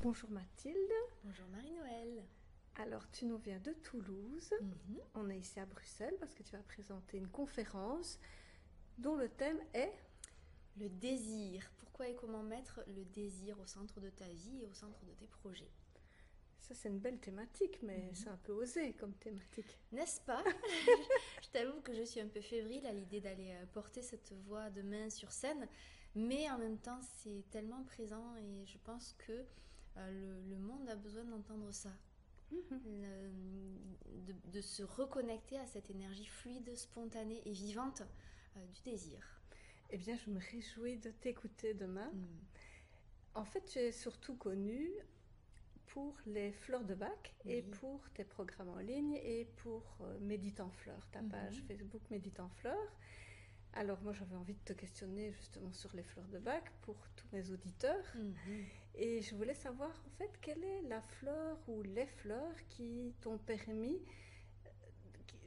Bonjour Mathilde. Bonjour Marie-Noël. Alors, tu nous viens de Toulouse. Mhm. On est ici à Bruxelles parce que tu vas présenter une conférence dont le thème est Le désir. Pourquoi et comment mettre le désir au centre de ta vie et au centre de tes projets? Ça, c'est une belle thématique, mais Mhm. c'est un peu osé comme thématique. N'est-ce pas? Je t'avoue que je suis un peu fébrile à l'idée d'aller euh, porter cette voix de main sur scène, mais en même temps, c'est tellement présent et je pense que le, le monde a besoin d'entendre ça. Le- de, de se reconnecter à cette énergie fluide, spontanée et vivante euh, du désir. Eh bien, je me réjouis de t'écouter demain. Mm. En fait, tu es surtout connue pour les fleurs de bac et pour tes programmes en ligne et pour euh, Médite en fleurs, ta Mhm. page Facebook Médite en fleurs. Alors moi j'avais envie de te questionner justement sur les fleurs de bac pour tous mes auditeurs Mhm. et je voulais savoir en fait quelle est la fleur ou les fleurs qui t'ont permis euh,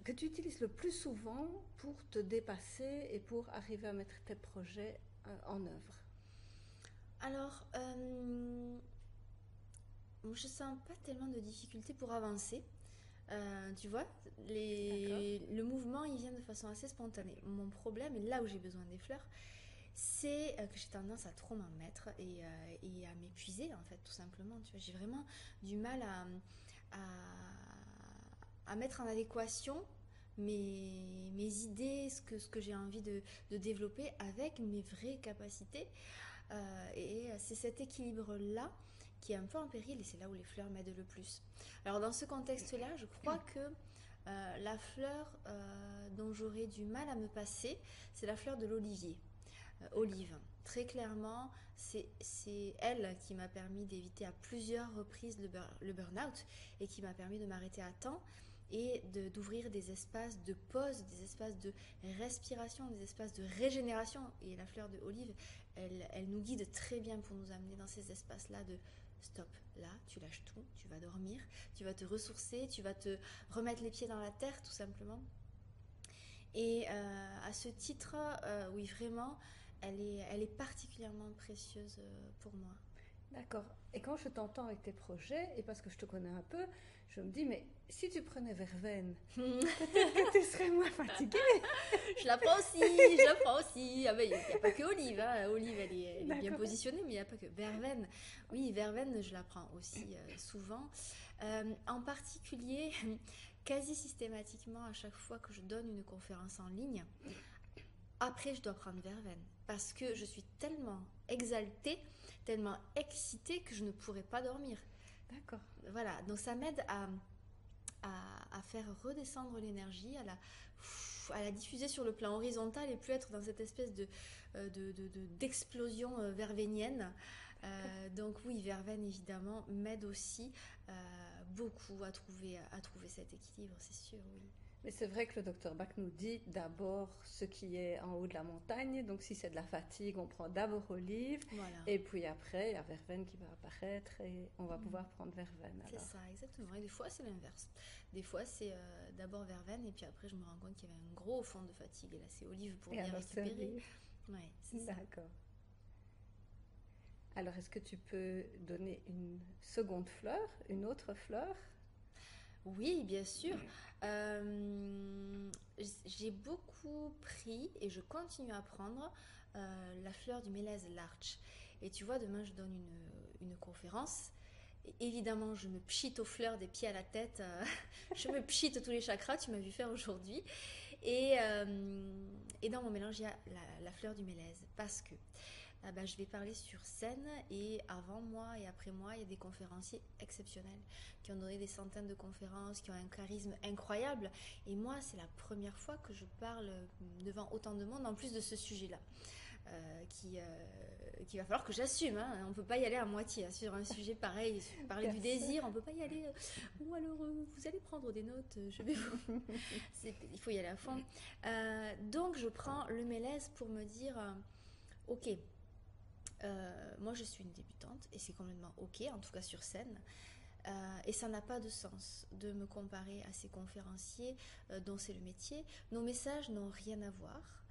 que tu utilises le plus souvent pour te dépasser et pour arriver à mettre tes projets euh, en œuvre? Alors, euh, je sens pas tellement de difficultés pour avancer. Euh, tu vois, les, le mouvement, il vient de façon assez spontanée. Mon problème, et là où j'ai besoin des fleurs, c'est euh, que j'ai tendance à trop m'en mettre et, euh, et à m'épuiser, en fait, tout simplement. Tu vois, j'ai vraiment du mal à, à, à mettre en adéquation mes, mes idées, ce que, ce que j'ai envie de, de développer avec mes vraies capacités. Euh, et c'est cet équilibre-là qui est un peu en péril et c'est là où les fleurs m'aident le plus. Alors dans ce contexte-là, je crois que euh, la fleur euh, dont j'aurais du mal à me passer, c'est la fleur de l'olivier. Euh, olive. Très clairement, c'est elle qui m'a permis d'éviter à plusieurs reprises le, bur- burn-out et qui m'a permis de m'arrêter à temps et d'ouvrir des espaces de pause, des espaces de respiration, des espaces de régénération. Et la fleur de olive, elle, elle nous guide très bien pour nous amener dans ces espaces-là de stop, là, tu lâches tout, tu vas dormir, tu vas te ressourcer, tu vas te remettre les pieds dans la terre, tout simplement. Et euh, à ce titre, euh, oui, vraiment, elle est, elle est particulièrement précieuse euh, pour moi. D'accord. Et quand je t'entends avec tes projets, et parce que je te connais un peu, je me dis, mais si tu prenais verveine, peut-être que tu serais moins fatiguée. Je la prends aussi, je la prends aussi. Ah ben, il n'y a pas que Olive. Hein. Olive, elle est, elle est bien positionnée, mais il n'y a pas que Verveine. Oui, Verveine, je la prends aussi euh, souvent. Euh, en particulier, quasi systématiquement, à chaque fois que je donne une conférence en ligne, après, je dois prendre Verveine. Parce que je suis tellement exaltée, tellement excitée que je ne pourrais pas dormir. D'accord. Voilà, donc ça m'aide à, à, à faire redescendre l'énergie, à la, à la diffuser sur le plan horizontal et plus être dans cette espèce de, euh, de, de- de- d'explosion euh, vervénienne. Euh, donc oui, verveine évidemment m'aide aussi euh, beaucoup à trouver, à trouver cet équilibre, c'est sûr, oui. Mais c'est vrai que le docteur Bach nous dit d'abord ce qui est en haut de la montagne. Donc si c'est de la fatigue, on prend d'abord olive. Voilà. Et puis après, il y a verveine qui va apparaître et on va pouvoir prendre verveine. Mm. C'est ça, exactement. Et des fois, c'est l'inverse. Des fois, c'est euh, d'abord verveine, et puis après, je me rends compte qu'il y avait un gros fond de fatigue. Et là, c'est olive pour Et bien récupérer. Ouais, c'est ça. D'accord. Alors, est-ce que tu peux donner une seconde fleur, une autre fleur? Oui, bien sûr. Euh, j'ai beaucoup pris et je continue à prendre euh, la fleur du mélèze larch. Et tu vois, demain je donne une, conférence. Évidemment, je me pchite aux fleurs des pieds à la tête. euh, je me pchite tous les chakras, tu m'as vu faire aujourd'hui. Et, dans mon mélange, il y a la, la fleur du mélèze. Parce que ah ben, je vais parler sur scène et avant moi et après moi, il y a des conférenciers exceptionnels qui ont donné des centaines de conférences, qui ont un charisme incroyable. Et moi, c'est la première fois que je parle devant autant de monde, en plus de ce sujet-là. Euh, qui, euh, qu'il va falloir que j'assume. Hein. On ne peut pas y aller à moitié hein, sur un sujet pareil. Parler du désir, on ne peut pas y aller. euh, Ou alors, euh, vous allez prendre des notes, je vais vous. Il faut y aller à fond. Donc, je prends le mélèze pour me dire ok, euh, moi je suis une débutante et c'est complètement ok, en tout cas sur scène. Euh, et ça n'a pas de sens de me comparer à ces conférenciers euh, dont c'est le métier. Nos messages n'ont rien à voir.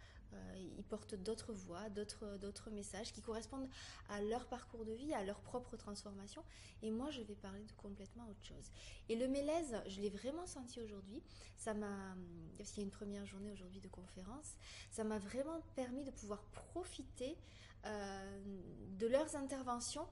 Ils portent d'autres voix, d'autres messages qui correspondent à leur parcours de vie, à leur propre transformation. Et moi, je vais parler de complètement autre chose. Et le mélèze, je l'ai vraiment senti aujourd'hui. Ça m'a, parce qu'il y a une première journée aujourd'hui de conférence, ça m'a vraiment permis de pouvoir profiter de leurs interventions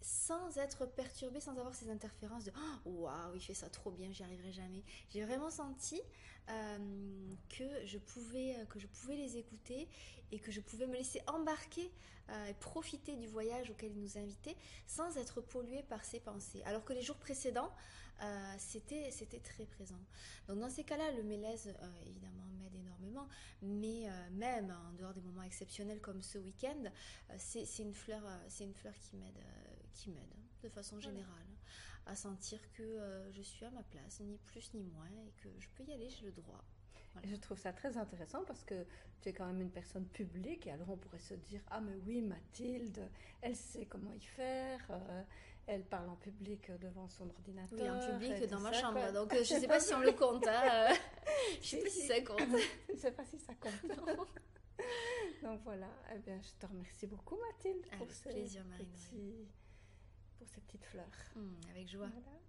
sans être perturbée, sans avoir ces interférences de oh, waouh, il fait ça trop bien, j'y arriverai jamais. J'ai vraiment senti euh, que, je pouvais, que je pouvais les écouter et que je pouvais me laisser embarquer euh, et profiter du voyage auquel ils nous invitaient sans être polluée par ces pensées. Alors que les jours précédents, euh, c'était, c'était très présent. Donc dans ces cas-là, le mélèze, évidemment, m'aide énormément, mais même en dehors des moments exceptionnels comme ce week-end, c'est, c'est, une fleur, c'est une fleur qui m'aide qui m'aide de façon générale à sentir que euh, je suis à ma place, ni plus ni moins, et que je peux y aller, j'ai le droit. Je trouve ça très intéressant parce que tu es quand même une personne publique et alors on pourrait se dire ah mais oui Mathilde, elle sait comment y faire, euh, elle parle en public devant son ordinateur. Oui, en public dans ma chambre, donc euh, je ne sais pas si on le compte. Hein, je ne sais pas si ça compte. je ne sais pas si ça compte. donc voilà, eh bien, je te remercie beaucoup Mathilde pour ce plaisir, petit pour ces petites fleurs. Mmh, avec joie. Voilà.